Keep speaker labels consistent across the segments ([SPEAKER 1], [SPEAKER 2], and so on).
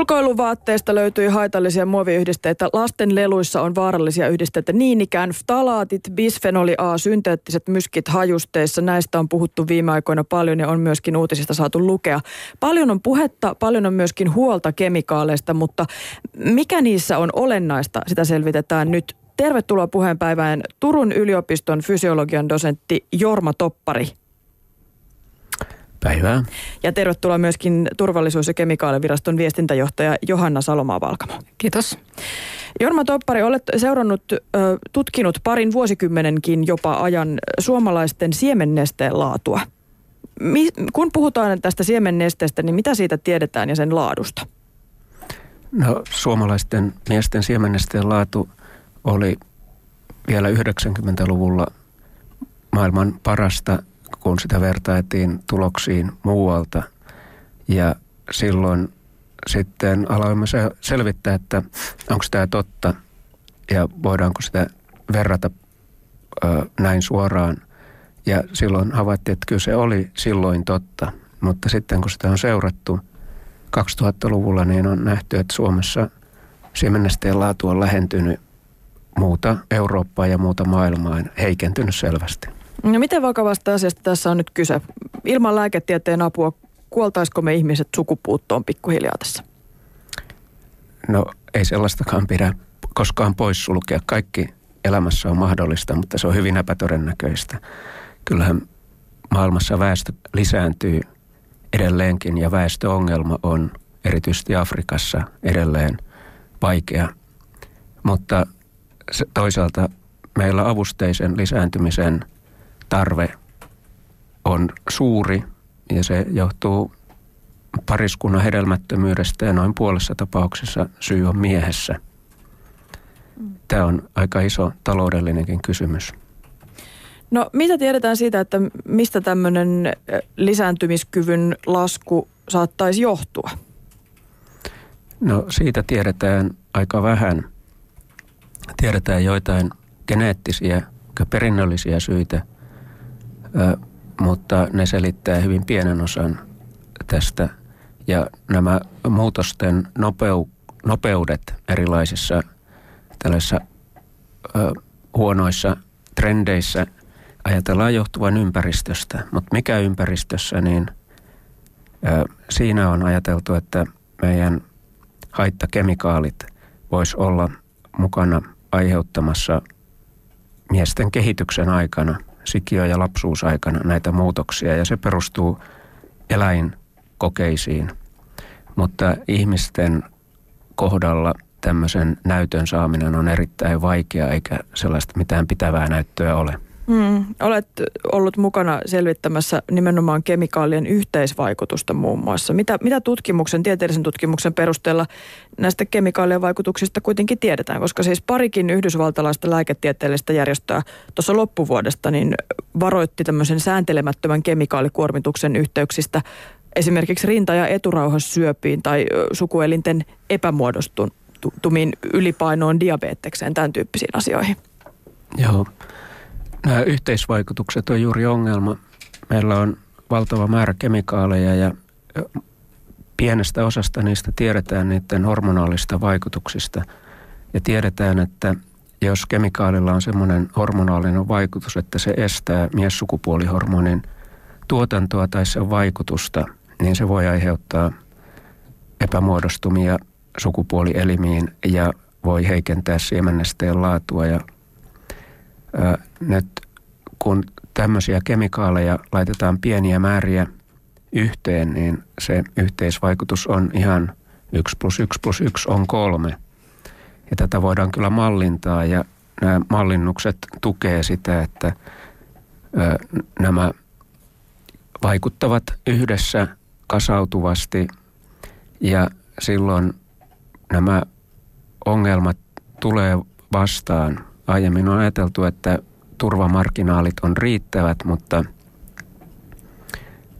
[SPEAKER 1] Ulkoiluvaatteista löytyi haitallisia muoviyhdisteitä. Lasten leluissa on vaarallisia yhdisteitä. Niin ikään ftalaatit, bisfenoli A, synteettiset myskit hajusteissa. Näistä on puhuttu viime aikoina paljon ja on myöskin uutisista saatu lukea. Paljon on puhetta, paljon on myöskin huolta kemikaaleista, mutta mikä niissä on olennaista, sitä selvitetään nyt. Tervetuloa puheenpäivään Turun yliopiston fysiologian dosentti Jorma Toppari.
[SPEAKER 2] Päivää.
[SPEAKER 1] Ja tervetuloa myöskin turvallisuus- ja kemikaaliviraston viestintäjohtaja Johanna Salomaa-Valkamo.
[SPEAKER 3] Kiitos.
[SPEAKER 1] Jorma Toppari, olet seurannut, tutkinut parin vuosikymmenenkin jopa ajan suomalaisten siemennesteen laatua. Kun puhutaan tästä siemennesteestä, niin mitä siitä tiedetään ja sen laadusta?
[SPEAKER 2] No, suomalaisten miesten siemennesteen laatu oli vielä 90-luvulla maailman parasta kun sitä vertailtiin tuloksiin muualta. Ja silloin sitten aloimme selvittää, että onko tämä totta ja voidaanko sitä verrata ö, näin suoraan. Ja silloin havaittiin, että kyllä se oli silloin totta. Mutta sitten kun sitä on seurattu 2000-luvulla, niin on nähty, että Suomessa siemennesteen laatu on lähentynyt muuta Eurooppaa ja muuta maailmaa, heikentynyt selvästi.
[SPEAKER 1] No miten vakavasta asiasta tässä on nyt kyse? Ilman lääketieteen apua kuoltaisiko me ihmiset sukupuuttoon pikkuhiljaa tässä?
[SPEAKER 2] No ei sellaistakaan pidä koskaan poissulkea. Kaikki elämässä on mahdollista, mutta se on hyvin epätodennäköistä. Kyllähän maailmassa väestö lisääntyy edelleenkin ja väestöongelma on erityisesti Afrikassa edelleen vaikea. Mutta toisaalta meillä avusteisen lisääntymisen – tarve on suuri ja se johtuu pariskunnan hedelmättömyydestä ja noin puolessa tapauksessa syy on miehessä. Tämä on aika iso taloudellinenkin kysymys.
[SPEAKER 1] No mitä tiedetään siitä, että mistä tämmöinen lisääntymiskyvyn lasku saattaisi johtua?
[SPEAKER 2] No siitä tiedetään aika vähän. Tiedetään joitain geneettisiä, perinnöllisiä syitä – mutta ne selittää hyvin pienen osan tästä. Ja nämä muutosten nopeu, nopeudet erilaisissa tällaisissa ö, huonoissa trendeissä ajatellaan johtuvan ympäristöstä. Mutta mikä ympäristössä, niin ö, siinä on ajateltu, että meidän haittakemikaalit vois olla mukana aiheuttamassa miesten kehityksen aikana – sikio- ja lapsuusaikana näitä muutoksia ja se perustuu eläinkokeisiin. Mutta ihmisten kohdalla tämmöisen näytön saaminen on erittäin vaikea eikä sellaista mitään pitävää näyttöä ole.
[SPEAKER 1] Hmm. Olet ollut mukana selvittämässä nimenomaan kemikaalien yhteisvaikutusta muun muassa. Mitä, mitä tutkimuksen, tieteellisen tutkimuksen perusteella näistä kemikaalien vaikutuksista kuitenkin tiedetään? Koska siis parikin yhdysvaltalaista lääketieteellistä järjestöä tuossa loppuvuodesta niin varoitti tämmöisen sääntelemättömän kemikaalikuormituksen yhteyksistä esimerkiksi rinta- ja eturauhassyöpiin tai sukuelinten epämuodostumiin ylipainoon, diabetekseen, tämän tyyppisiin asioihin.
[SPEAKER 2] Joo. Nämä yhteisvaikutukset on juuri ongelma. Meillä on valtava määrä kemikaaleja ja pienestä osasta niistä tiedetään niiden hormonaalista vaikutuksista. Ja tiedetään, että jos kemikaalilla on semmoinen hormonaalinen vaikutus, että se estää miessukupuolihormonin tuotantoa tai sen vaikutusta, niin se voi aiheuttaa epämuodostumia sukupuolielimiin ja voi heikentää siemennesteen laatua ja nyt kun tämmöisiä kemikaaleja laitetaan pieniä määriä yhteen, niin se yhteisvaikutus on ihan 1 plus 1 plus 1 on kolme. Ja tätä voidaan kyllä mallintaa ja nämä mallinnukset tukee sitä, että ö, nämä vaikuttavat yhdessä kasautuvasti ja silloin nämä ongelmat tulee vastaan – Aiemmin on ajateltu, että turvamarginaalit on riittävät, mutta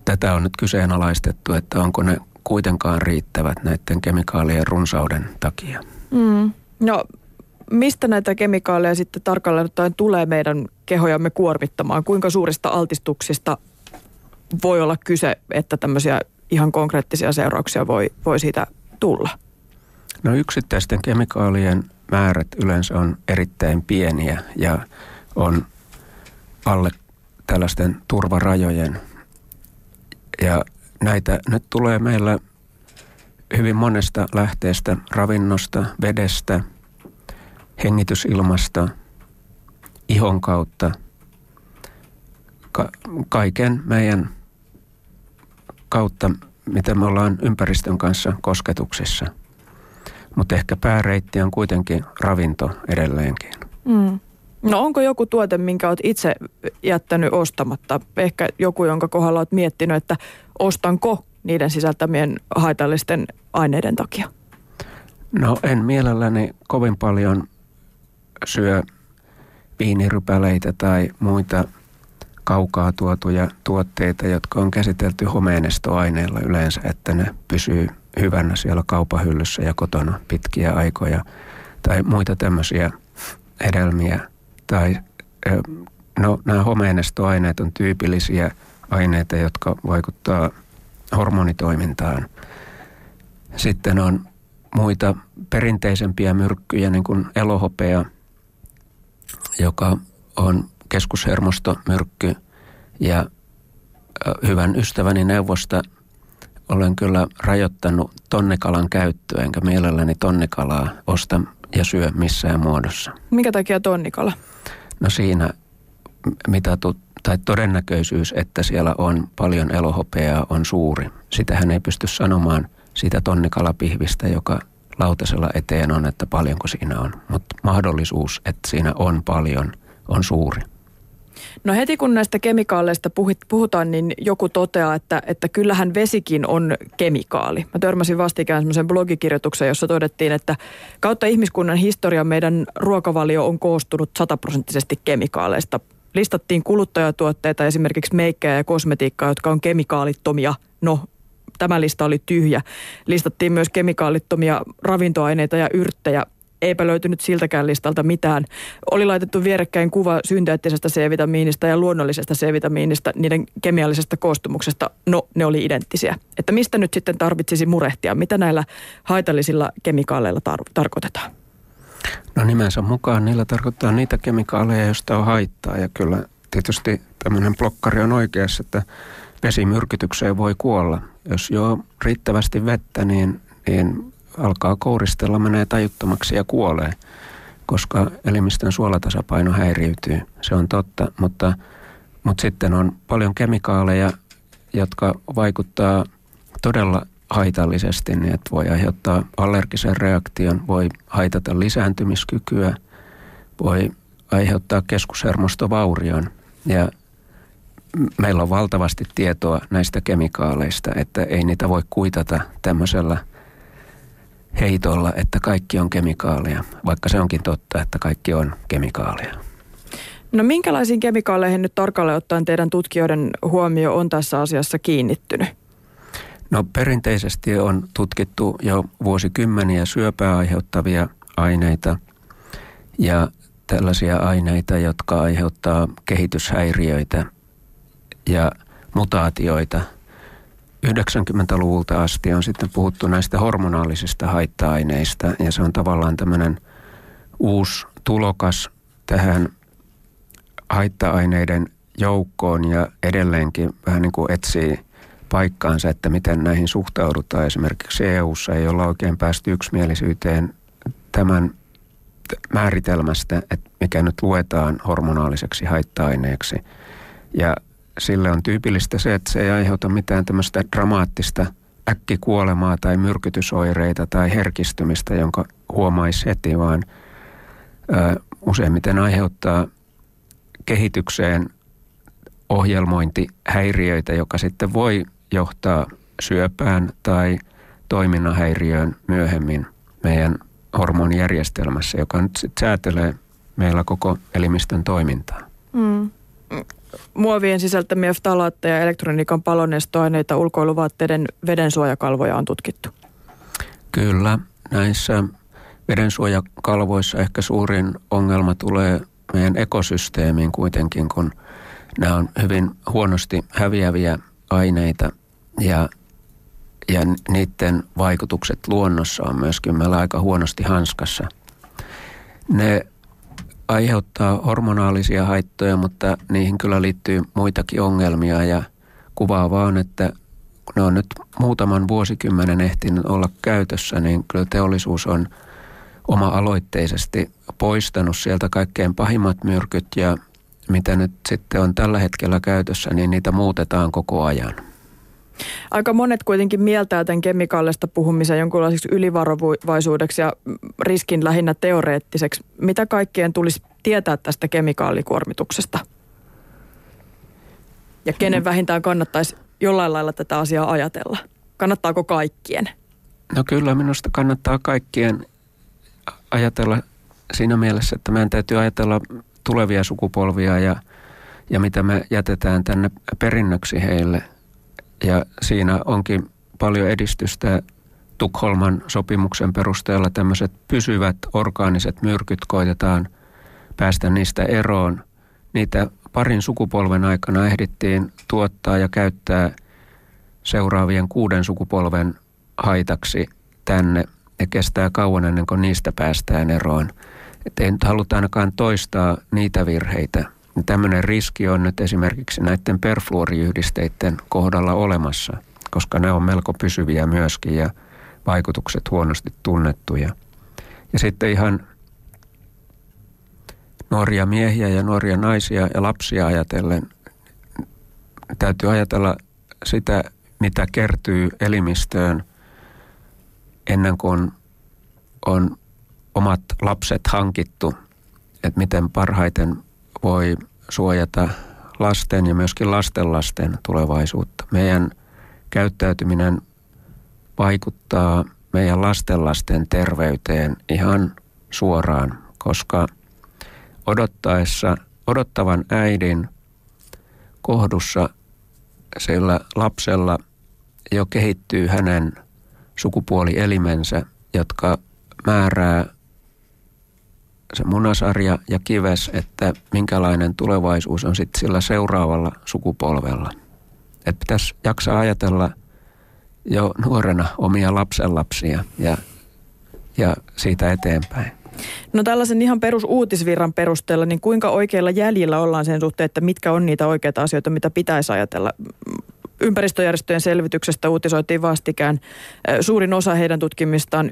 [SPEAKER 2] tätä on nyt kyseenalaistettu, että onko ne kuitenkaan riittävät näiden kemikaalien runsauden takia.
[SPEAKER 1] Mm. No mistä näitä kemikaaleja sitten tarkalleen ottaen tulee meidän kehojamme kuormittamaan? Kuinka suurista altistuksista voi olla kyse, että tämmöisiä ihan konkreettisia seurauksia voi, voi siitä tulla?
[SPEAKER 2] No yksittäisten kemikaalien määrät yleensä on erittäin pieniä ja on alle tällaisten turvarajojen. Ja näitä nyt tulee meillä hyvin monesta lähteestä, ravinnosta, vedestä, hengitysilmasta, ihon kautta, ka- kaiken meidän kautta, miten me ollaan ympäristön kanssa kosketuksissa. Mutta ehkä pääreitti on kuitenkin ravinto edelleenkin. Mm.
[SPEAKER 1] No onko joku tuote, minkä olet itse jättänyt ostamatta? Ehkä joku, jonka kohdalla olet miettinyt, että ostanko niiden sisältämien haitallisten aineiden takia?
[SPEAKER 2] No en mielelläni kovin paljon syö viinirypäleitä tai muita kaukaa tuotuja tuotteita, jotka on käsitelty homeenestoaineilla yleensä, että ne pysyy hyvänä siellä kaupahyllyssä ja kotona pitkiä aikoja. Tai muita tämmöisiä hedelmiä. Tai no, nämä homeenestoaineet on tyypillisiä aineita, jotka vaikuttaa hormonitoimintaan. Sitten on muita perinteisempiä myrkkyjä, niin kuin elohopea, joka on keskushermostomyrkky. Ja hyvän ystäväni neuvosta olen kyllä rajoittanut tonnikalan käyttöä, enkä mielelläni tonnikalaa osta ja syö missään muodossa.
[SPEAKER 1] Mikä takia tonnikala?
[SPEAKER 2] No siinä mitatut tai todennäköisyys, että siellä on paljon elohopeaa, on suuri. Sitähän ei pysty sanomaan siitä tonnikalapihvistä, joka lautasella eteen on, että paljonko siinä on. Mutta mahdollisuus, että siinä on paljon, on suuri.
[SPEAKER 1] No heti kun näistä kemikaaleista puhutaan, niin joku toteaa, että, että kyllähän vesikin on kemikaali. Mä törmäsin vastikään semmoisen blogikirjoituksen, jossa todettiin, että kautta ihmiskunnan historia meidän ruokavalio on koostunut sataprosenttisesti kemikaaleista listattiin kuluttajatuotteita, esimerkiksi meikkejä ja kosmetiikkaa, jotka on kemikaalittomia. No, tämä lista oli tyhjä. Listattiin myös kemikaalittomia ravintoaineita ja yrttejä. Eipä löytynyt siltäkään listalta mitään. Oli laitettu vierekkäin kuva synteettisestä C-vitamiinista ja luonnollisesta C-vitamiinista, niiden kemiallisesta koostumuksesta. No, ne oli identtisiä. Että mistä nyt sitten tarvitsisi murehtia? Mitä näillä haitallisilla kemikaaleilla tar- tarkoitetaan?
[SPEAKER 2] No nimensä mukaan niillä tarkoittaa niitä kemikaaleja, joista on haittaa. Ja kyllä tietysti tämmöinen blokkari on oikeassa, että vesimyrkytykseen voi kuolla. Jos jo riittävästi vettä, niin, niin alkaa kouristella, menee tajuttomaksi ja kuolee, koska elimistön suolatasapaino häiriytyy. Se on totta, mutta, mutta sitten on paljon kemikaaleja, jotka vaikuttaa todella haitallisesti, niin että voi aiheuttaa allergisen reaktion, voi haitata lisääntymiskykyä, voi aiheuttaa keskushermostovaurion. Ja meillä on valtavasti tietoa näistä kemikaaleista, että ei niitä voi kuitata tämmöisellä heitolla, että kaikki on kemikaalia, vaikka se onkin totta, että kaikki on kemikaalia.
[SPEAKER 1] No minkälaisiin kemikaaleihin nyt tarkalleen ottaen teidän tutkijoiden huomio on tässä asiassa kiinnittynyt?
[SPEAKER 2] No perinteisesti on tutkittu jo vuosikymmeniä syöpää aiheuttavia aineita ja tällaisia aineita, jotka aiheuttaa kehityshäiriöitä ja mutaatioita. 90-luvulta asti on sitten puhuttu näistä hormonaalisista haitta-aineista ja se on tavallaan tämmöinen uusi tulokas tähän haitta-aineiden joukkoon ja edelleenkin vähän niin kuin etsii – paikkaansa, että miten näihin suhtaudutaan. Esimerkiksi EU-ssa ei olla oikein päästy yksimielisyyteen tämän määritelmästä, että mikä nyt luetaan hormonaaliseksi haitta-aineeksi. Ja sille on tyypillistä se, että se ei aiheuta mitään tämmöistä dramaattista äkkikuolemaa tai myrkytysoireita tai herkistymistä, jonka huomaisi heti, vaan ö, useimmiten aiheuttaa kehitykseen ohjelmointihäiriöitä, joka sitten voi johtaa syöpään tai toiminnan häiriöön myöhemmin meidän hormonijärjestelmässä, joka nyt sitten säätelee meillä koko elimistön toimintaa. Mm.
[SPEAKER 1] Muovien sisältämiä ftalaatteja, elektroniikan palonestoaineita, ulkoiluvaatteiden vedensuojakalvoja on tutkittu.
[SPEAKER 2] Kyllä, näissä vedensuojakalvoissa ehkä suurin ongelma tulee meidän ekosysteemiin kuitenkin, kun nämä on hyvin huonosti häviäviä aineita ja ja niiden vaikutukset luonnossa on myöskin meillä aika huonosti hanskassa. Ne aiheuttaa hormonaalisia haittoja, mutta niihin kyllä liittyy muitakin ongelmia ja kuvaa vaan, että kun ne on nyt muutaman vuosikymmenen ehtinyt olla käytössä, niin kyllä teollisuus on oma-aloitteisesti poistanut sieltä kaikkein pahimmat myrkyt ja mitä nyt sitten on tällä hetkellä käytössä, niin niitä muutetaan koko ajan.
[SPEAKER 1] Aika monet kuitenkin mieltää tämän kemikaalista puhumisen jonkunlaiseksi ylivarovaisuudeksi ja riskin lähinnä teoreettiseksi. Mitä kaikkien tulisi tietää tästä kemikaalikuormituksesta? Ja kenen vähintään kannattaisi jollain lailla tätä asiaa ajatella? Kannattaako kaikkien?
[SPEAKER 2] No kyllä minusta kannattaa kaikkien ajatella siinä mielessä, että meidän täytyy ajatella tulevia sukupolvia ja, ja mitä me jätetään tänne perinnöksi heille. Ja siinä onkin paljon edistystä. Tukholman sopimuksen perusteella tämmöiset pysyvät orgaaniset myrkyt koitetaan päästä niistä eroon. Niitä parin sukupolven aikana ehdittiin tuottaa ja käyttää seuraavien kuuden sukupolven haitaksi tänne – ja kestää kauan ennen kuin niistä päästään eroon. Et ei nyt haluta ainakaan toistaa niitä virheitä. Tämmöinen riski on nyt esimerkiksi näiden perfluoriyhdisteiden kohdalla olemassa, koska ne on melko pysyviä myöskin ja vaikutukset huonosti tunnettuja. Ja sitten ihan nuoria miehiä ja nuoria naisia ja lapsia ajatellen täytyy ajatella sitä, mitä kertyy elimistöön ennen kuin on omat lapset hankittu, että miten parhaiten voi suojata lasten ja myöskin lastenlasten tulevaisuutta. Meidän käyttäytyminen vaikuttaa meidän lastenlasten terveyteen ihan suoraan, koska odottaessa, odottavan äidin kohdussa sillä lapsella jo kehittyy hänen sukupuolielimensä, jotka määrää se munasarja ja kives, että minkälainen tulevaisuus on sitten sillä seuraavalla sukupolvella. Että pitäisi jaksaa ajatella jo nuorena omia lapsenlapsia ja, ja siitä eteenpäin.
[SPEAKER 1] No tällaisen ihan perusuutisvirran perusteella, niin kuinka oikeilla jäljillä ollaan sen suhteen, että mitkä on niitä oikeita asioita, mitä pitäisi ajatella ympäristöjärjestöjen selvityksestä uutisoitiin vastikään. Suurin osa heidän tutkimistaan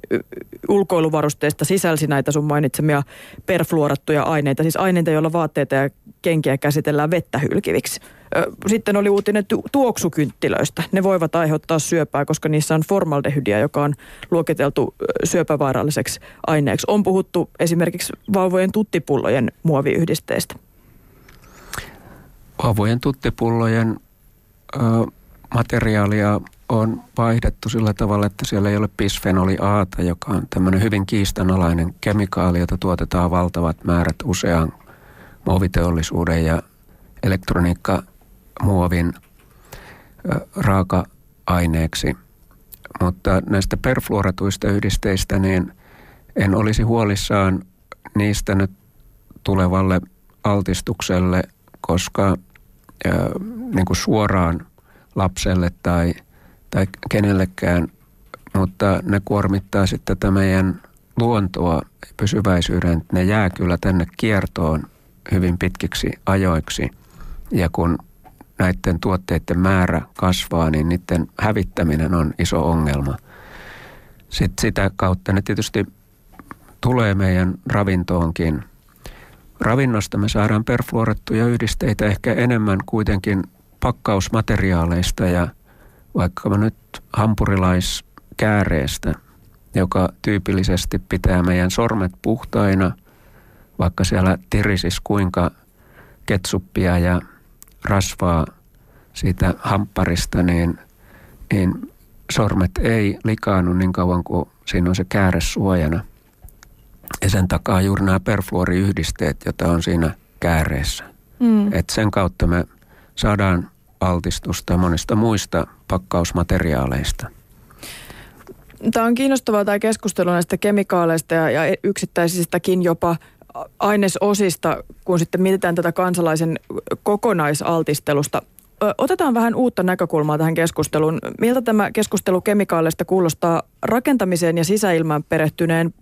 [SPEAKER 1] ulkoiluvarusteista sisälsi näitä sun mainitsemia perfluorattuja aineita, siis aineita, joilla vaatteita ja kenkiä käsitellään vettä hylkiviksi. Sitten oli uutinen tuoksukynttilöistä. Ne voivat aiheuttaa syöpää, koska niissä on formaldehydia, joka on luokiteltu syöpävaaralliseksi aineeksi. On puhuttu esimerkiksi vauvojen tuttipullojen muoviyhdisteistä.
[SPEAKER 2] Vauvojen tuttipullojen materiaalia on vaihdettu sillä tavalla, että siellä ei ole bisfenoli A, joka on tämmöinen hyvin kiistanalainen kemikaali, jota tuotetaan valtavat määrät usean muoviteollisuuden ja elektroniikkamuovin raaka-aineeksi. Mutta näistä perfluoratuista yhdisteistä, niin en olisi huolissaan niistä nyt tulevalle altistukselle, koska niin kuin suoraan lapselle tai, tai kenellekään, mutta ne kuormittaa sitten tätä meidän luontoa pysyväisyyden. Ne jää kyllä tänne kiertoon hyvin pitkiksi ajoiksi ja kun näiden tuotteiden määrä kasvaa, niin niiden hävittäminen on iso ongelma. Sitten sitä kautta ne tietysti tulee meidän ravintoonkin – Ravinnosta me saadaan perfluorattuja yhdisteitä ehkä enemmän kuitenkin pakkausmateriaaleista ja vaikka nyt hampurilaiskääreestä, joka tyypillisesti pitää meidän sormet puhtaina, vaikka siellä tirisis kuinka ketsuppia ja rasvaa siitä hampparista, niin, niin sormet ei likaannu niin kauan kuin siinä on se kääre suojana – ja sen takaa juuri nämä perfluoriyhdisteet, joita on siinä kääreessä. Mm. Et sen kautta me saadaan altistusta monista muista pakkausmateriaaleista.
[SPEAKER 1] Tämä on kiinnostavaa tämä keskustelu näistä kemikaaleista ja, ja yksittäisistäkin jopa ainesosista, kun sitten mietitään tätä kansalaisen kokonaisaltistelusta Otetaan vähän uutta näkökulmaa tähän keskusteluun. Miltä tämä keskustelu kemikaaleista kuulostaa rakentamiseen ja sisäilmaan perehtyneen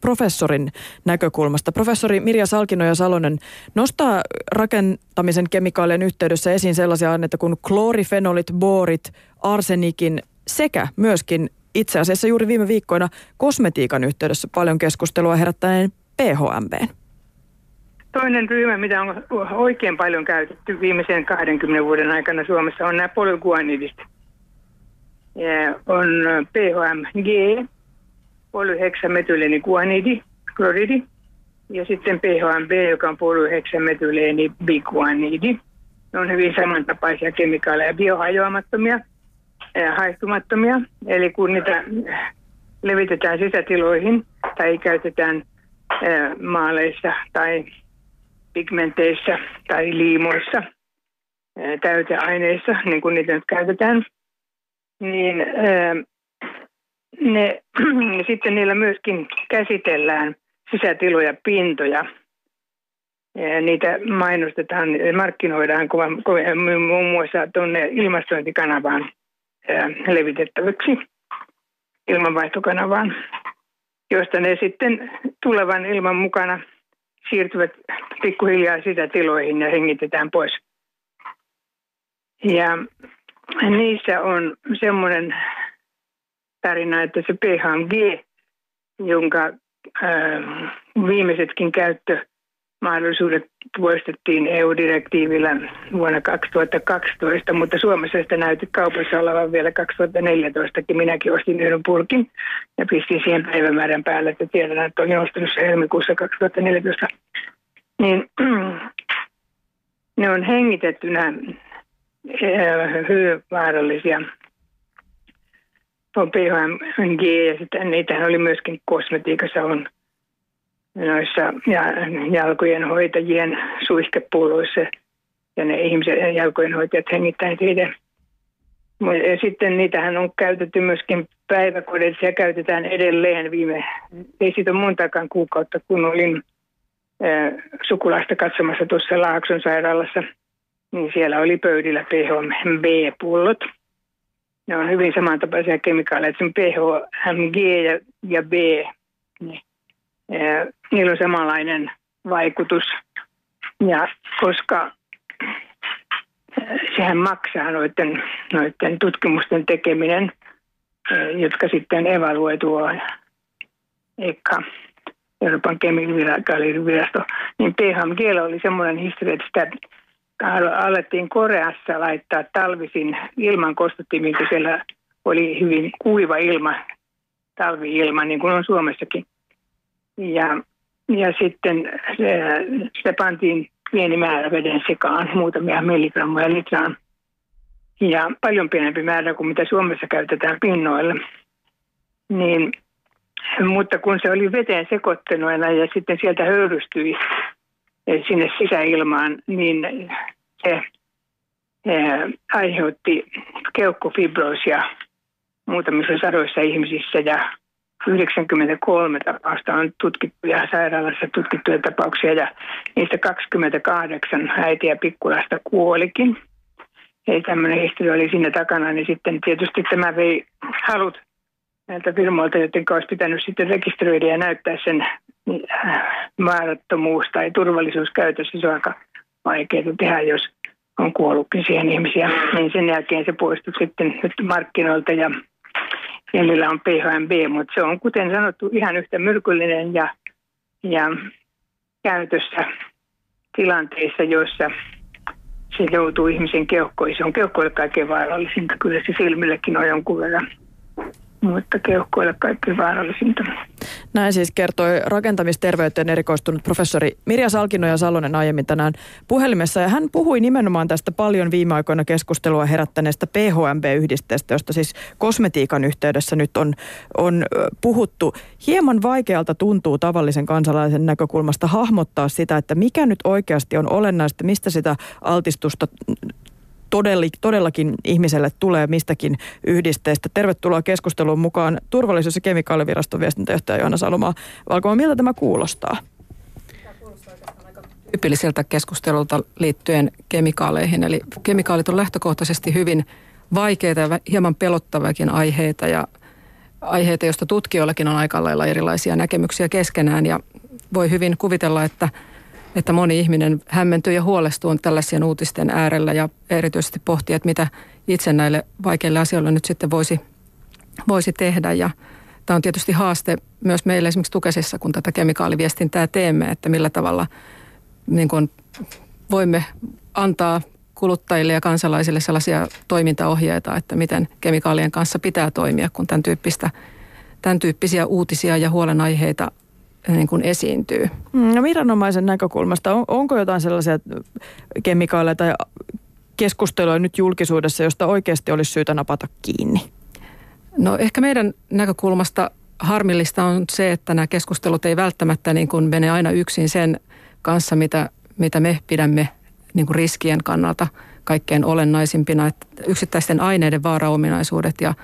[SPEAKER 1] professorin näkökulmasta? Professori Mirja Salkino ja Salonen nostaa rakentamisen kemikaalien yhteydessä esiin sellaisia aineita kuin kloorifenolit, boorit, arsenikin sekä myöskin itse asiassa juuri viime viikkoina kosmetiikan yhteydessä paljon keskustelua herättäneen PHMB.
[SPEAKER 3] Toinen ryhmä, mitä on oikein paljon käytetty viimeisen 20 vuoden aikana Suomessa, on nämä polyguanidit. Ja on PHMG, polyheksametyleeniguanidi, kloridi, ja sitten PHMB, joka on polyheksametyleeni biguanidi. Ne on hyvin samantapaisia kemikaaleja, biohajoamattomia ja haihtumattomia. Eli kun niitä levitetään sisätiloihin tai käytetään maaleissa tai pigmenteissä tai liimoissa, täyteaineissa, niin kuin niitä nyt käytetään, niin ne, sitten niillä myöskin käsitellään sisätiloja, pintoja. Ja niitä mainostetaan, markkinoidaan muun muassa tuonne ilmastointikanavaan levitettäväksi ilmanvaihtokanavaan, josta ne sitten tulevan ilman mukana siirtyvät pikkuhiljaa sitä tiloihin ja hengitetään pois. Ja niissä on semmoinen tarina, että se PHG, jonka äh, viimeisetkin käyttö mahdollisuudet poistettiin EU-direktiivillä vuonna 2012, mutta Suomessa sitä näytti kaupassa olevan vielä 2014. Minäkin ostin yhden purkin ja pistin siihen päivämäärän päälle, että tiedän, että olin ostanut se helmikuussa 2014. Niin ne on hengitettynä eh, hyvin vaarallisia on PHMG ja sitten niitähän oli myöskin kosmetiikassa on noissa ja, jalkojen hoitajien suihkepulloissa ja ne ihmiset, jalkojen hoitajat hengittävät itse. Ja sitten niitähän on käytetty myöskin päiväkodeissa ja käytetään edelleen viime, ei siitä montakaan kuukautta, kun olin äh, sukulaista katsomassa tuossa Laakson sairaalassa, niin siellä oli pöydillä PHMB-pullot. Ne on hyvin samantapaisia kemikaaleja, se on PHMG ja, ja B. Niin niillä on samanlainen vaikutus. Ja koska sehän maksaa noiden, noiden tutkimusten tekeminen, jotka sitten evaluoi tuo EKA, Euroopan kemikaalivirasto, niin PHMG oli semmoinen historia, että sitä alettiin Koreassa laittaa talvisin ilman kostuttimia, kun siellä oli hyvin kuiva ilma, talvi-ilma, niin kuin on Suomessakin. Ja, ja sitten se, se pantiin pieni määrä veden sekaan, muutamia milligrammoja litraan. Ja paljon pienempi määrä kuin mitä Suomessa käytetään pinnoille. Niin, mutta kun se oli veteen sekoittenuena ja sitten sieltä höyrystyi sinne sisäilmaan, niin se, se aiheutti keuhkofibroosia muutamissa sadoissa ihmisissä ja 93 tapausta on tutkittuja sairaalassa tutkittuja tapauksia ja niistä 28 äitiä pikkulasta kuolikin. Ei tämmöinen historia oli siinä takana, niin sitten tietysti tämä vei halut näiltä firmoilta, joiden olisi pitänyt sitten rekisteröidä ja näyttää sen vaarattomuus tai turvallisuus käytössä. Se on aika vaikeaa tehdä, jos on kuollutkin siihen ihmisiä. Niin sen jälkeen se poistui sitten nyt markkinoilta ja jäljellä on PHMB, mutta se on kuten sanottu ihan yhtä myrkyllinen ja, ja käytössä tilanteissa, joissa se joutuu ihmisen keuhkoihin. Se on keuhkoille kaikkein vaarallisinta. Kyllä se silmillekin on jonkun verran mutta keuhkoille kaikkein vaarallisinta.
[SPEAKER 1] Näin siis kertoi rakentamisterveyteen erikoistunut professori Mirja Salkino ja Salonen aiemmin tänään puhelimessa. Ja hän puhui nimenomaan tästä paljon viime aikoina keskustelua herättäneestä PHMB-yhdisteestä, josta siis kosmetiikan yhteydessä nyt on, on puhuttu. Hieman vaikealta tuntuu tavallisen kansalaisen näkökulmasta hahmottaa sitä, että mikä nyt oikeasti on olennaista, mistä sitä altistusta todellakin ihmiselle tulee mistäkin yhdisteestä. Tervetuloa keskusteluun mukaan turvallisuus- ja kemikaaliviraston viestintäjohtaja Johanna Salomaa. Valkoma, miltä tämä kuulostaa?
[SPEAKER 4] tyypilliseltä keskustelulta liittyen kemikaaleihin. Eli kemikaalit on lähtökohtaisesti hyvin vaikeita ja hieman pelottavakin aiheita ja aiheita, joista tutkijoillakin on aika lailla erilaisia näkemyksiä keskenään ja voi hyvin kuvitella, että, että moni ihminen hämmentyy ja huolestuu tällaisien uutisten äärellä ja erityisesti pohtii, että mitä itse näille vaikeille asioille nyt sitten voisi, voisi tehdä. Ja Tämä on tietysti haaste myös meille esimerkiksi Tukesissa, kun tätä kemikaaliviestintää teemme, että millä tavalla niin kuin voimme antaa kuluttajille ja kansalaisille sellaisia toimintaohjeita, että miten kemikaalien kanssa pitää toimia, kun tämän, tyyppistä, tämän tyyppisiä uutisia ja huolenaiheita niin kuin esiintyy.
[SPEAKER 1] Mm, no viranomaisen näkökulmasta, on, onko jotain sellaisia kemikaaleja tai keskustelua nyt julkisuudessa, josta oikeasti olisi syytä napata kiinni?
[SPEAKER 4] No ehkä meidän näkökulmasta harmillista on se, että nämä keskustelut ei välttämättä niin kuin mene aina yksin sen kanssa, mitä, mitä me pidämme niin kuin riskien kannalta kaikkein olennaisimpina. Että yksittäisten aineiden vaaraominaisuudet ja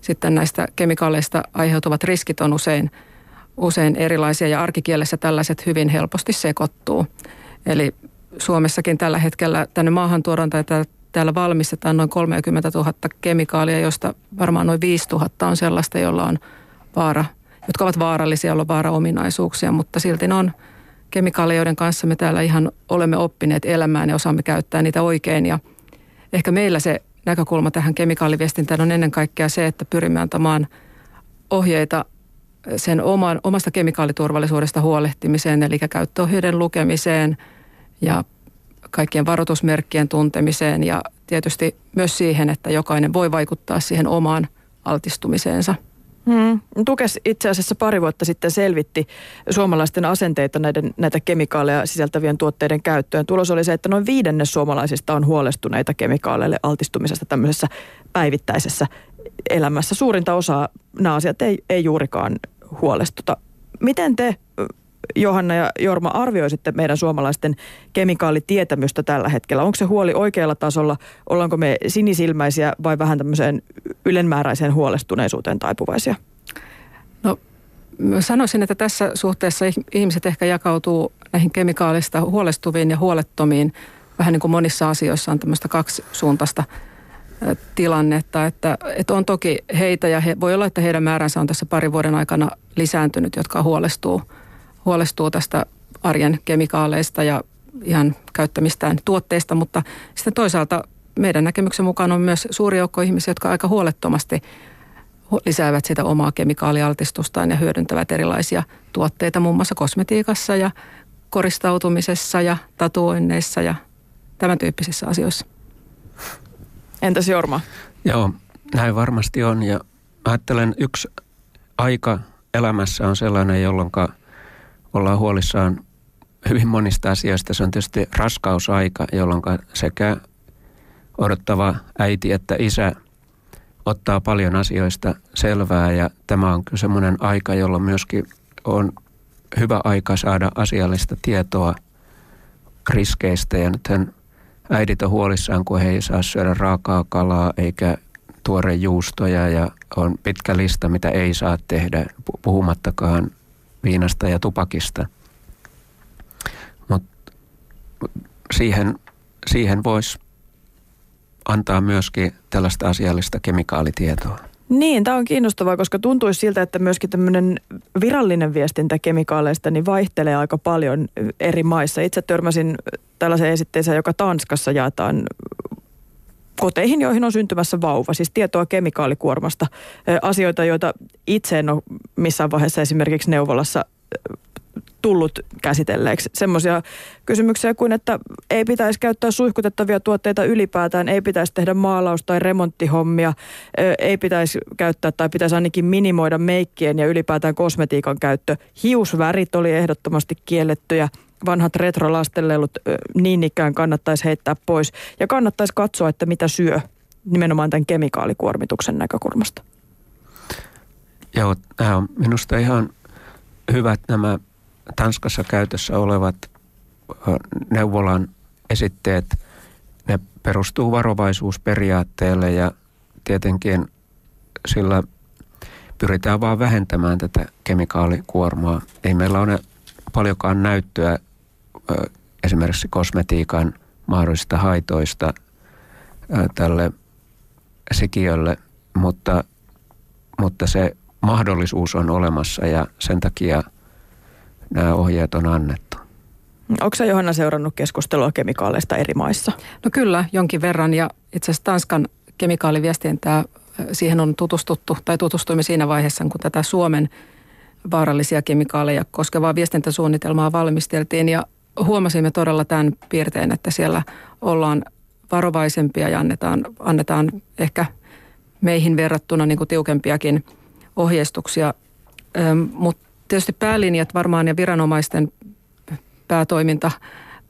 [SPEAKER 4] sitten näistä kemikaaleista aiheutuvat riskit on usein, usein erilaisia ja arkikielessä tällaiset hyvin helposti sekoittuu. Eli Suomessakin tällä hetkellä tänne maahantuodaan tai täällä valmistetaan noin 30 000 kemikaalia, josta varmaan noin 5 000 on sellaista, jolla on vaara, jotka ovat vaarallisia, joilla on vaaraominaisuuksia, mutta silti ne on kemikaaleja, joiden kanssa me täällä ihan olemme oppineet elämään ja osaamme käyttää niitä oikein. Ja ehkä meillä se näkökulma tähän kemikaaliviestintään on ennen kaikkea se, että pyrimme antamaan ohjeita sen oman, omasta kemikaaliturvallisuudesta huolehtimiseen, eli käyttöohjeiden lukemiseen ja kaikkien varoitusmerkkien tuntemiseen ja tietysti myös siihen, että jokainen voi vaikuttaa siihen omaan altistumiseensa.
[SPEAKER 1] Hmm. Tukes itse asiassa pari vuotta sitten selvitti suomalaisten asenteita näiden, näitä kemikaaleja sisältävien tuotteiden käyttöön. Tulos oli se, että noin viidennes suomalaisista on huolestuneita kemikaaleille altistumisesta tämmöisessä päivittäisessä elämässä. Suurinta osaa nämä asiat ei, ei juurikaan huolestuta. Miten te Johanna ja Jorma, arvioisitte meidän suomalaisten kemikaalitietämystä tällä hetkellä? Onko se huoli oikealla tasolla? Ollaanko me sinisilmäisiä vai vähän tämmöiseen ylenmääräiseen huolestuneisuuteen taipuvaisia?
[SPEAKER 4] No sanoisin, että tässä suhteessa ihmiset ehkä jakautuu näihin kemikaalista huolestuviin ja huolettomiin. Vähän niin kuin monissa asioissa on tämmöistä kaksisuuntaista tilannetta, että, että on toki heitä ja he, voi olla, että heidän määränsä on tässä parin vuoden aikana lisääntynyt, jotka huolestuu – huolestuu tästä arjen kemikaaleista ja ihan käyttämistään tuotteista, mutta sitten toisaalta meidän näkemyksen mukaan on myös suuri joukko ihmisiä, jotka aika huolettomasti lisäävät sitä omaa kemikaalialtistustaan ja hyödyntävät erilaisia tuotteita muun muassa kosmetiikassa ja koristautumisessa ja tatuoinneissa ja tämän tyyppisissä asioissa.
[SPEAKER 1] Entäs Jorma?
[SPEAKER 2] Joo, näin varmasti on ja ajattelen yksi aika elämässä on sellainen, jolloin – ollaan huolissaan hyvin monista asioista. Se on tietysti raskausaika, jolloin sekä odottava äiti että isä ottaa paljon asioista selvää ja tämä on kyllä semmoinen aika, jolloin myöskin on hyvä aika saada asiallista tietoa riskeistä ja nythän äidit on huolissaan, kun he ei saa syödä raakaa kalaa eikä tuore juustoja ja on pitkä lista, mitä ei saa tehdä, puhumattakaan viinasta ja tupakista. Mutta siihen, siihen voisi antaa myöskin tällaista asiallista kemikaalitietoa.
[SPEAKER 1] Niin, tämä on kiinnostavaa, koska tuntuisi siltä, että myöskin tämmöinen virallinen viestintä kemikaaleista niin vaihtelee aika paljon eri maissa. Itse törmäsin tällaisen esitteeseen, joka Tanskassa jaetaan koteihin, joihin on syntymässä vauva, siis tietoa kemikaalikuormasta. Asioita, joita itse en ole missään vaiheessa esimerkiksi neuvolassa tullut käsitelleeksi. Semmoisia kysymyksiä kuin, että ei pitäisi käyttää suihkutettavia tuotteita ylipäätään, ei pitäisi tehdä maalaus- tai remonttihommia, ei pitäisi käyttää tai pitäisi ainakin minimoida meikkien ja ylipäätään kosmetiikan käyttö. Hiusvärit oli ehdottomasti kiellettyjä vanhat retrolastenlelut niin ikään kannattaisi heittää pois. Ja kannattaisi katsoa, että mitä syö nimenomaan tämän kemikaalikuormituksen näkökulmasta.
[SPEAKER 2] Joo, tämä on minusta ihan hyvät nämä Tanskassa käytössä olevat neuvolan esitteet. Ne perustuu varovaisuusperiaatteelle ja tietenkin sillä pyritään vaan vähentämään tätä kemikaalikuormaa. Ei meillä ole paljonkaan näyttöä esimerkiksi kosmetiikan mahdollisista haitoista tälle sikiölle, mutta, mutta se mahdollisuus on olemassa ja sen takia nämä ohjeet on annettu.
[SPEAKER 1] Onko Johanna seurannut keskustelua kemikaaleista eri maissa?
[SPEAKER 4] No kyllä, jonkin verran ja itse asiassa Tanskan kemikaaliviestintää, siihen on tutustuttu tai tutustuimme siinä vaiheessa, kun tätä Suomen vaarallisia kemikaaleja koskevaa viestintäsuunnitelmaa valmisteltiin ja huomasimme todella tämän piirteen, että siellä ollaan varovaisempia ja annetaan, annetaan ehkä meihin verrattuna niin kuin tiukempiakin ohjeistuksia. Mutta tietysti päälinjat varmaan ja viranomaisten päätoiminta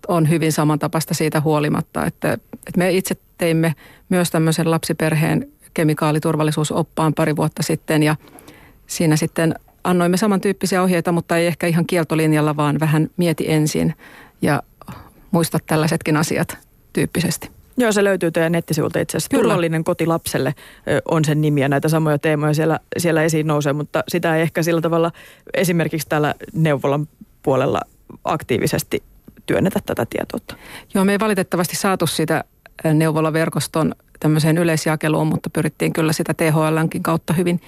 [SPEAKER 4] on hyvin samantapaista siitä huolimatta, että, että me itse teimme myös tämmöisen lapsiperheen kemikaaliturvallisuusoppaan pari vuotta sitten ja siinä sitten annoimme samantyyppisiä ohjeita, mutta ei ehkä ihan kieltolinjalla, vaan vähän mieti ensin ja muista tällaisetkin asiat tyyppisesti.
[SPEAKER 1] Joo, se löytyy teidän nettisivulta itse asiassa. Kyllä. Turvallinen koti lapselle on sen nimi ja näitä samoja teemoja siellä, siellä esiin nousee, mutta sitä ei ehkä sillä tavalla esimerkiksi täällä neuvolan puolella aktiivisesti työnnetä tätä tietoutta.
[SPEAKER 4] Joo, me ei valitettavasti saatu sitä neuvolaverkoston tämmöiseen yleisjakeluun, mutta pyrittiin kyllä sitä THLnkin kautta hyvin,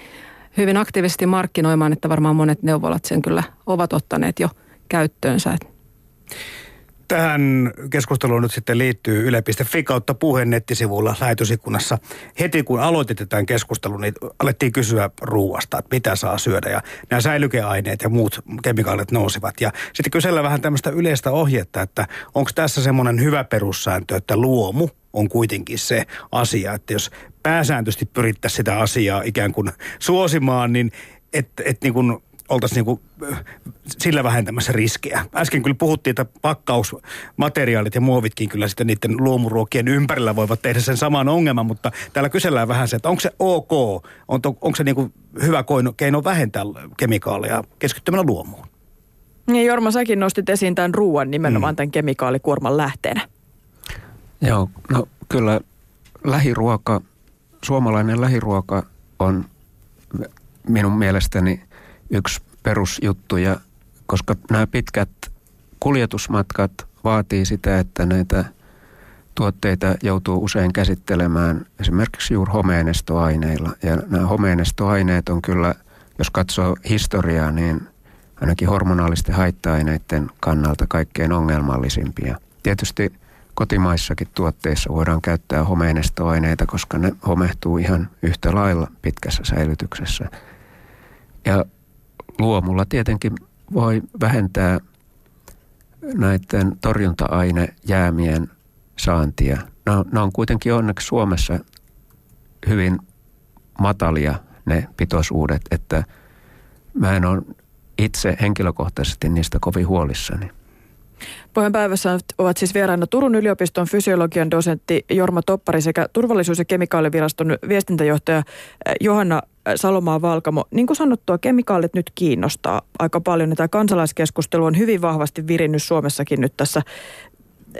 [SPEAKER 4] hyvin aktiivisesti markkinoimaan, että varmaan monet neuvolat sen kyllä ovat ottaneet jo käyttöönsä.
[SPEAKER 5] Tähän keskusteluun nyt sitten liittyy yle.fi kautta puheen nettisivulla lähetysikkunassa. Heti kun aloitetaan keskustelu, niin alettiin kysyä ruuasta, että mitä saa syödä. Ja nämä säilykeaineet ja muut kemikaalit nousivat. Ja sitten kysellä vähän tämmöistä yleistä ohjetta, että onko tässä semmoinen hyvä perussääntö, että luomu on kuitenkin se asia, että jos pääsääntöisesti pyrittäisiin sitä asiaa ikään kuin suosimaan, niin että et niin kuin oltaisiin niin kuin sillä vähentämässä riskejä. Äsken kyllä puhuttiin, että pakkausmateriaalit ja muovitkin kyllä sitten niiden luomuruokien ympärillä voivat tehdä sen saman ongelman, mutta täällä kysellään vähän se, että onko se ok, on to, onko se niin kuin hyvä keino, keino vähentää kemikaaleja keskittymällä luomuun?
[SPEAKER 1] Niin Jorma, säkin nostit esiin tämän ruoan nimenomaan mm. tämän kemikaalikuorman lähteenä.
[SPEAKER 2] Joo, no kyllä lähiruoka, suomalainen lähiruoka on minun mielestäni yksi perusjuttu, ja koska nämä pitkät kuljetusmatkat vaatii sitä, että näitä tuotteita joutuu usein käsittelemään esimerkiksi juuri homeenestoaineilla. Ja nämä homeenestoaineet on kyllä, jos katsoo historiaa, niin ainakin hormonaalisten haitta-aineiden kannalta kaikkein ongelmallisimpia. Tietysti kotimaissakin tuotteissa voidaan käyttää homeenestoaineita, koska ne homehtuu ihan yhtä lailla pitkässä säilytyksessä. Ja luomulla tietenkin voi vähentää näiden torjunta-ainejäämien saantia. Ne on, ne on kuitenkin onneksi Suomessa hyvin matalia ne pitoisuudet, että mä en ole itse henkilökohtaisesti niistä kovin huolissani.
[SPEAKER 1] Pohjan päivässä ovat siis vieraana Turun yliopiston fysiologian dosentti Jorma Toppari sekä turvallisuus- ja kemikaaliviraston viestintäjohtaja eh, Johanna Salomaa Valkamo. Niin kuin sanottua, kemikaalit nyt kiinnostaa aika paljon. Tämä kansalaiskeskustelu on hyvin vahvasti virinnyt Suomessakin nyt tässä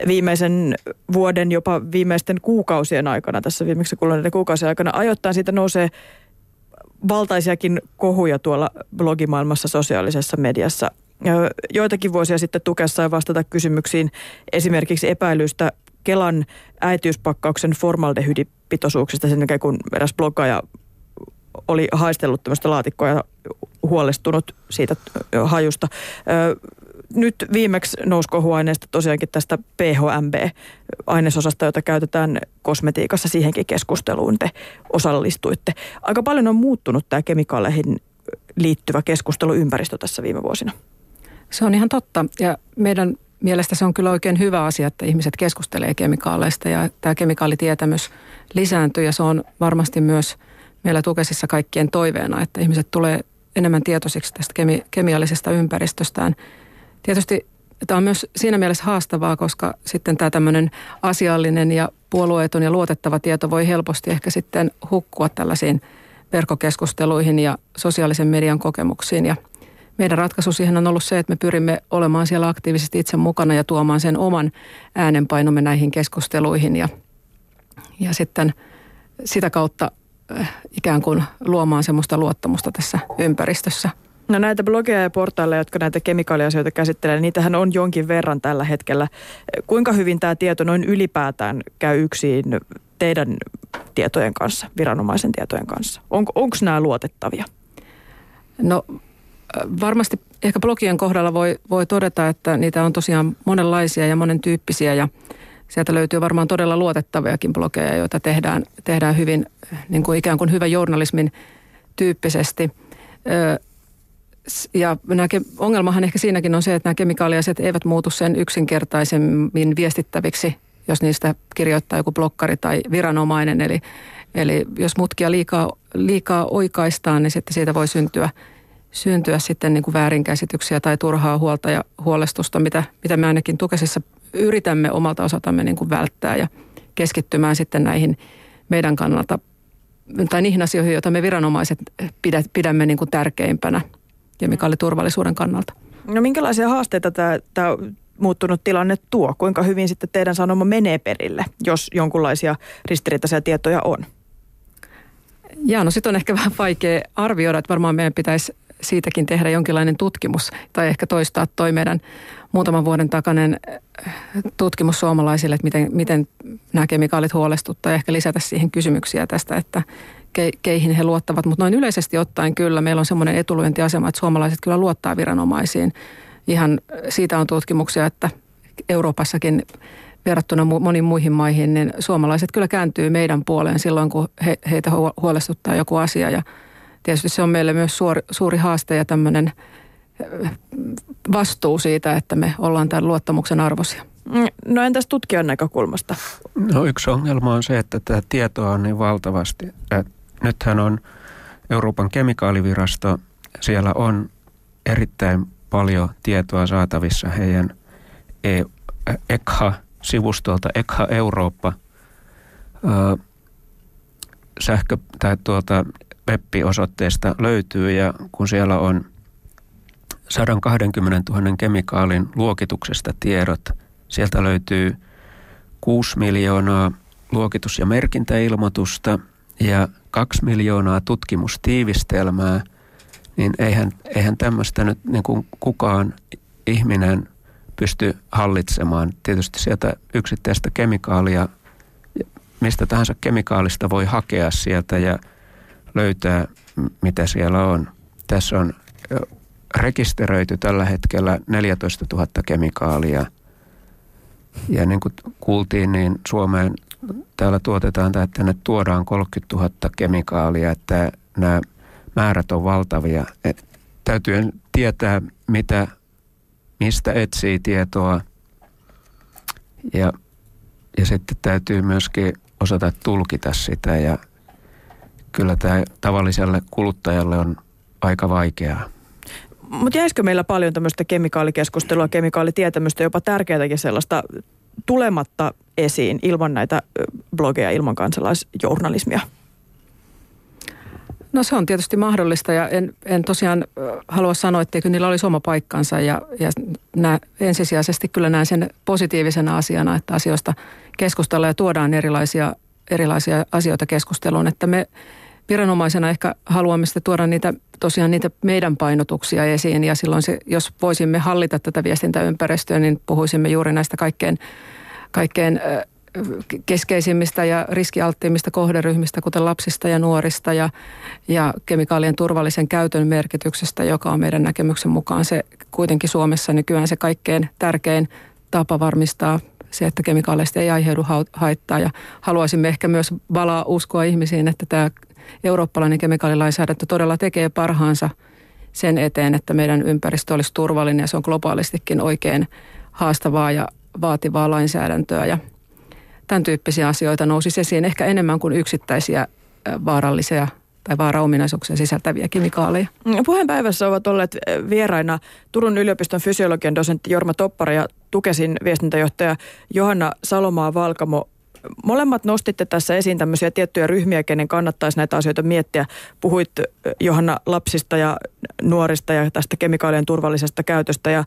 [SPEAKER 1] viimeisen vuoden, jopa viimeisten kuukausien aikana, tässä viimeksi kuluneiden kuukausien aikana. Ajoittain siitä nousee valtaisiakin kohuja tuolla blogimaailmassa, sosiaalisessa mediassa joitakin vuosia sitten tukessa ja vastata kysymyksiin esimerkiksi epäilystä Kelan äitiyspakkauksen formaldehydipitoisuuksista sen jälkeen, kun eräs bloggaaja oli haistellut tämmöistä laatikkoa ja huolestunut siitä hajusta. Nyt viimeksi nousi kohuaineesta tosiaankin tästä PHMB-ainesosasta, jota käytetään kosmetiikassa. Siihenkin keskusteluun te osallistuitte. Aika paljon on muuttunut tämä kemikaaleihin liittyvä keskusteluympäristö tässä viime vuosina.
[SPEAKER 4] Se on ihan totta ja meidän mielestä se on kyllä oikein hyvä asia, että ihmiset keskustelee kemikaaleista ja tämä kemikaalitietämys lisääntyy ja se on varmasti myös meillä Tukesissa kaikkien toiveena, että ihmiset tulee enemmän tietoisiksi tästä kemi- kemiallisesta ympäristöstään. Tietysti tämä on myös siinä mielessä haastavaa, koska sitten tämä tämmöinen asiallinen ja puolueeton ja luotettava tieto voi helposti ehkä sitten hukkua tällaisiin verkkokeskusteluihin ja sosiaalisen median kokemuksiin ja – meidän ratkaisu siihen on ollut se, että me pyrimme olemaan siellä aktiivisesti itse mukana ja tuomaan sen oman äänenpainomme näihin keskusteluihin ja, ja sitten sitä kautta ikään kuin luomaan semmoista luottamusta tässä ympäristössä.
[SPEAKER 1] No näitä blogeja ja portaaleja, jotka näitä kemikaaliasioita käsittelee, niitähän on jonkin verran tällä hetkellä. Kuinka hyvin tämä tieto noin ylipäätään käy yksin teidän tietojen kanssa, viranomaisen tietojen kanssa? Onko nämä luotettavia?
[SPEAKER 4] No varmasti ehkä blogien kohdalla voi, voi todeta, että niitä on tosiaan monenlaisia ja monen tyyppisiä ja sieltä löytyy varmaan todella luotettaviakin blogeja, joita tehdään, tehdään hyvin niin kuin ikään kuin hyvä journalismin tyyppisesti. Ja nämä, ongelmahan ehkä siinäkin on se, että nämä kemikaaliasiat eivät muutu sen yksinkertaisemmin viestittäviksi, jos niistä kirjoittaa joku blokkari tai viranomainen. Eli, eli jos mutkia liikaa, liikaa oikaistaan, niin sitten siitä voi syntyä, syntyä sitten niin kuin väärinkäsityksiä tai turhaa huolta ja huolestusta, mitä, mitä me ainakin tukesissa yritämme omalta osaltamme niin kuin välttää ja keskittymään sitten näihin meidän kannalta tai niihin asioihin, joita me viranomaiset pidämme niin kuin tärkeimpänä kemikaaliturvallisuuden kannalta.
[SPEAKER 1] No minkälaisia haasteita tämä, tämä muuttunut tilanne tuo? Kuinka hyvin sitten teidän sanoma menee perille, jos jonkunlaisia ristiriitaisia tietoja on?
[SPEAKER 4] Jaa, no sitten on ehkä vähän vaikea arvioida, että varmaan meidän pitäisi siitäkin tehdä jonkinlainen tutkimus tai ehkä toistaa toi meidän muutaman vuoden takainen äh, tutkimus suomalaisille, että miten, miten nämä kemikaalit huolestuttaa ja ehkä lisätä siihen kysymyksiä tästä, että ke, keihin he luottavat. Mutta noin yleisesti ottaen kyllä meillä on semmoinen etulyöntiasema, että suomalaiset kyllä luottaa viranomaisiin. Ihan siitä on tutkimuksia, että Euroopassakin verrattuna moniin muihin maihin, niin suomalaiset kyllä kääntyy meidän puoleen silloin, kun he, heitä huolestuttaa joku asia. Ja tietysti se on meille myös suuri, suuri haaste ja tämmöinen vastuu siitä, että me ollaan tämän luottamuksen arvoisia.
[SPEAKER 1] Mm, no entäs tutkijan näkökulmasta?
[SPEAKER 2] No yksi ongelma on se, että tätä tietoa on niin valtavasti. Nythän on Euroopan kemikaalivirasto, siellä on erittäin paljon tietoa saatavissa heidän ECHA-sivustolta, ECHA Eurooppa, sähkö- tai tuota, web-osoitteesta löytyy ja kun siellä on 120 000 kemikaalin luokituksesta tiedot, sieltä löytyy 6 miljoonaa luokitus- ja merkintäilmoitusta ja 2 miljoonaa tutkimustiivistelmää, niin eihän, eihän tämmöistä nyt niin kuin kukaan ihminen pysty hallitsemaan. Tietysti sieltä yksittäistä kemikaalia, mistä tahansa kemikaalista voi hakea sieltä ja löytää, mitä siellä on. Tässä on rekisteröity tällä hetkellä 14 000 kemikaalia. Ja niin kuin kuultiin, niin Suomeen täällä tuotetaan tai tänne tuodaan 30 000 kemikaalia, että nämä määrät on valtavia. Et täytyy tietää, mitä, mistä etsii tietoa ja, ja sitten täytyy myöskin osata tulkita sitä ja kyllä tämä tavalliselle kuluttajalle on aika vaikeaa.
[SPEAKER 1] Mutta jäisikö meillä paljon tämmöistä kemikaalikeskustelua, kemikaalitietämystä, jopa tärkeätäkin sellaista tulematta esiin ilman näitä blogeja, ilman kansalaisjournalismia?
[SPEAKER 4] No se on tietysti mahdollista ja en, en tosiaan halua sanoa, etteikö niillä olisi oma paikkansa ja, ja nää, ensisijaisesti kyllä näen sen positiivisena asiana, että asioista keskustellaan ja tuodaan erilaisia, erilaisia asioita keskusteluun, että me viranomaisena ehkä haluamme sitten tuoda niitä tosiaan niitä meidän painotuksia esiin. Ja silloin se, jos voisimme hallita tätä viestintäympäristöä, niin puhuisimme juuri näistä kaikkein, kaikkein keskeisimmistä ja riskialttiimmista kohderyhmistä, kuten lapsista ja nuorista ja, ja kemikaalien turvallisen käytön merkityksestä, joka on meidän näkemyksen mukaan se kuitenkin Suomessa nykyään se kaikkein tärkein tapa varmistaa se, että kemikaaleista ei aiheudu haittaa. Ja haluaisimme ehkä myös valaa uskoa ihmisiin, että tämä eurooppalainen kemikaalilainsäädäntö todella tekee parhaansa sen eteen, että meidän ympäristö olisi turvallinen ja se on globaalistikin oikein haastavaa ja vaativaa lainsäädäntöä. Ja tämän tyyppisiä asioita nousi esiin ehkä enemmän kuin yksittäisiä vaarallisia tai vaaraominaisuuksia sisältäviä kemikaaleja.
[SPEAKER 1] Puheenpäivässä ovat olleet vieraina Turun yliopiston fysiologian dosentti Jorma Toppara ja Tukesin viestintäjohtaja Johanna Salomaa Valkamo. Molemmat nostitte tässä esiin tämmöisiä tiettyjä ryhmiä, kenen kannattaisi näitä asioita miettiä. Puhuit Johanna lapsista ja nuorista ja tästä kemikaalien turvallisesta käytöstä. Ja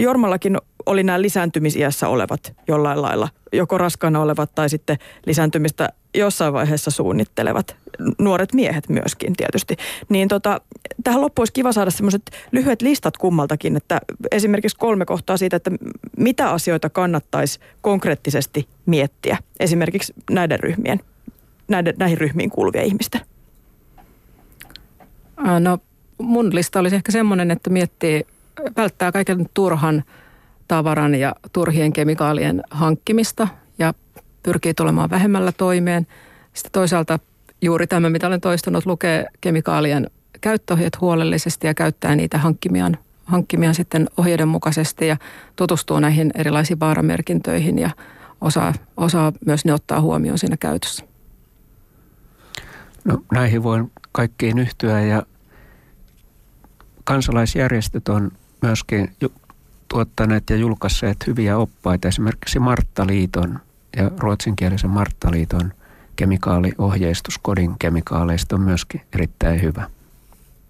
[SPEAKER 1] Jormallakin oli nämä lisääntymisiässä olevat jollain lailla, joko raskaana olevat tai sitten lisääntymistä jossain vaiheessa suunnittelevat, nuoret miehet myöskin tietysti. Niin tota, tähän loppuun olisi kiva saada semmoiset lyhyet listat kummaltakin, että esimerkiksi kolme kohtaa siitä, että mitä asioita kannattaisi konkreettisesti miettiä esimerkiksi näiden ryhmien, näiden, näihin ryhmiin kuuluvia ihmisten.
[SPEAKER 4] No mun lista olisi ehkä semmoinen, että miettii, välttää kaiken turhan tavaran ja turhien kemikaalien hankkimista ja pyrkii tulemaan vähemmällä toimeen. Sitten toisaalta juuri tämä, mitä olen toistunut, lukee kemikaalien käyttöohjeet huolellisesti ja käyttää niitä hankkimiaan, hankkimiaan sitten ohjeiden mukaisesti ja tutustuu näihin erilaisiin vaaramerkintöihin ja osaa, osaa myös ne ottaa huomioon siinä käytössä.
[SPEAKER 2] No näihin voin kaikkiin yhtyä ja kansalaisjärjestöt on myöskin tuottaneet ja julkaisseet hyviä oppaita. Esimerkiksi Marttaliiton ja ruotsinkielisen Marttaliiton kemikaaliohjeistus kodin kemikaaleista on myöskin erittäin hyvä.